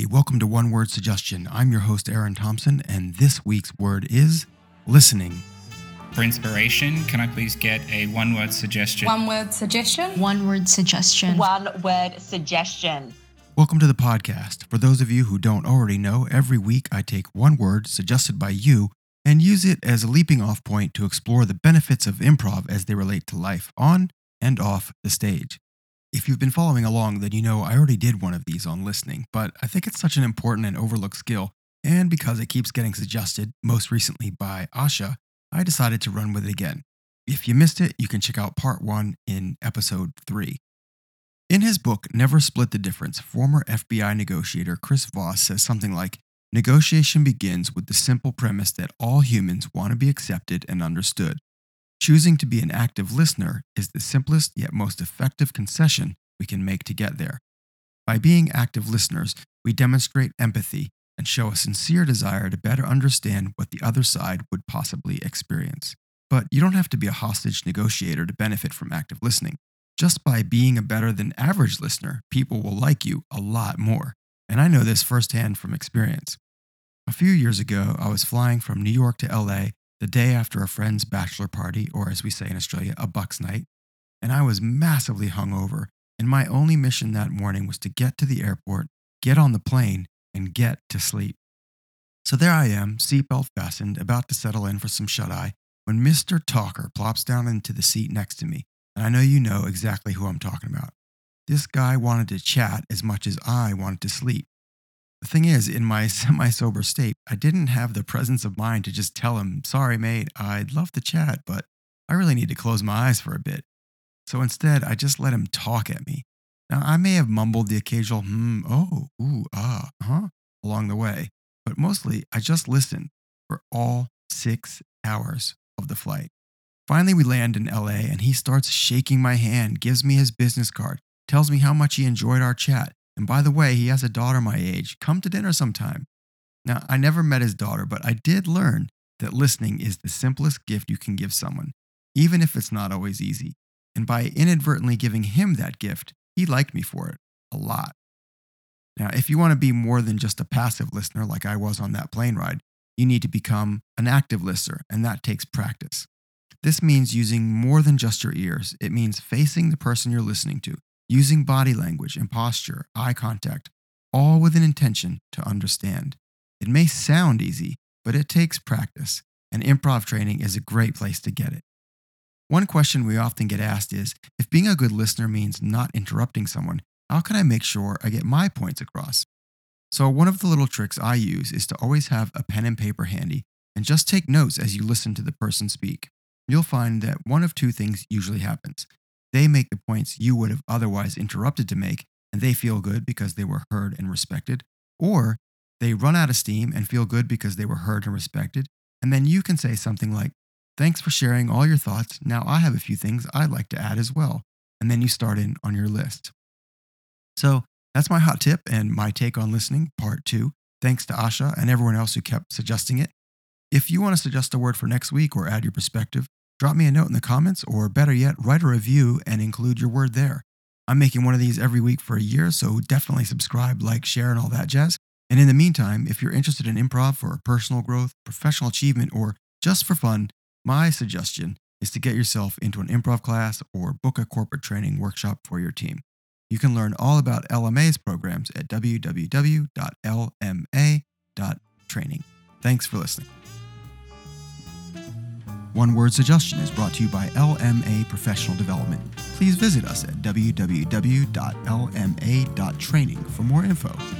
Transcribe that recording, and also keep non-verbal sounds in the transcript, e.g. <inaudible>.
Hey, welcome to One Word Suggestion. I'm your host, Aaron Thompson, and this week's word is listening. For inspiration, can I please get a one word suggestion? One word suggestion. One word suggestion. One word suggestion. Welcome to the podcast. For those of you who don't already know, every week I take one word suggested by you and use it as a leaping off point to explore the benefits of improv as they relate to life on and off the stage. If you've been following along, then you know I already did one of these on listening, but I think it's such an important and overlooked skill, and because it keeps getting suggested, most recently by Asha, I decided to run with it again. If you missed it, you can check out part one in episode three. In his book, Never Split the Difference, former FBI negotiator Chris Voss says something like Negotiation begins with the simple premise that all humans want to be accepted and understood. Choosing to be an active listener is the simplest yet most effective concession we can make to get there. By being active listeners, we demonstrate empathy and show a sincere desire to better understand what the other side would possibly experience. But you don't have to be a hostage negotiator to benefit from active listening. Just by being a better than average listener, people will like you a lot more. And I know this firsthand from experience. A few years ago, I was flying from New York to LA the day after a friend's bachelor party, or as we say in Australia, a bucks night, and I was massively hungover. And my only mission that morning was to get to the airport, get on the plane, and get to sleep. So there I am, seatbelt fastened, about to settle in for some shut eye, when Mr. Talker plops down into the seat next to me, and I know you know exactly who I'm talking about. This guy wanted to chat as much as I wanted to sleep. The thing is, in my <laughs> semi sober state, I didn't have the presence of mind to just tell him, sorry, mate, I'd love to chat, but I really need to close my eyes for a bit. So instead, I just let him talk at me. Now, I may have mumbled the occasional, hmm, oh, ooh, ah, huh, along the way, but mostly I just listened for all six hours of the flight. Finally, we land in LA and he starts shaking my hand, gives me his business card, tells me how much he enjoyed our chat. And by the way, he has a daughter my age. Come to dinner sometime. Now, I never met his daughter, but I did learn that listening is the simplest gift you can give someone, even if it's not always easy. And by inadvertently giving him that gift, he liked me for it a lot. Now, if you want to be more than just a passive listener like I was on that plane ride, you need to become an active listener, and that takes practice. This means using more than just your ears. It means facing the person you're listening to, using body language and posture, eye contact, all with an intention to understand. It may sound easy, but it takes practice, and improv training is a great place to get it. One question we often get asked is if being a good listener means not interrupting someone, how can I make sure I get my points across? So, one of the little tricks I use is to always have a pen and paper handy and just take notes as you listen to the person speak. You'll find that one of two things usually happens. They make the points you would have otherwise interrupted to make, and they feel good because they were heard and respected, or they run out of steam and feel good because they were heard and respected, and then you can say something like, Thanks for sharing all your thoughts. Now I have a few things I'd like to add as well. And then you start in on your list. So that's my hot tip and my take on listening, part two. Thanks to Asha and everyone else who kept suggesting it. If you want to suggest a word for next week or add your perspective, drop me a note in the comments, or better yet, write a review and include your word there. I'm making one of these every week for a year, so definitely subscribe, like, share, and all that jazz. And in the meantime, if you're interested in improv for personal growth, professional achievement, or just for fun, my suggestion is to get yourself into an improv class or book a corporate training workshop for your team. You can learn all about LMA's programs at www.lma.training. Thanks for listening. One Word Suggestion is brought to you by LMA Professional Development. Please visit us at www.lma.training for more info.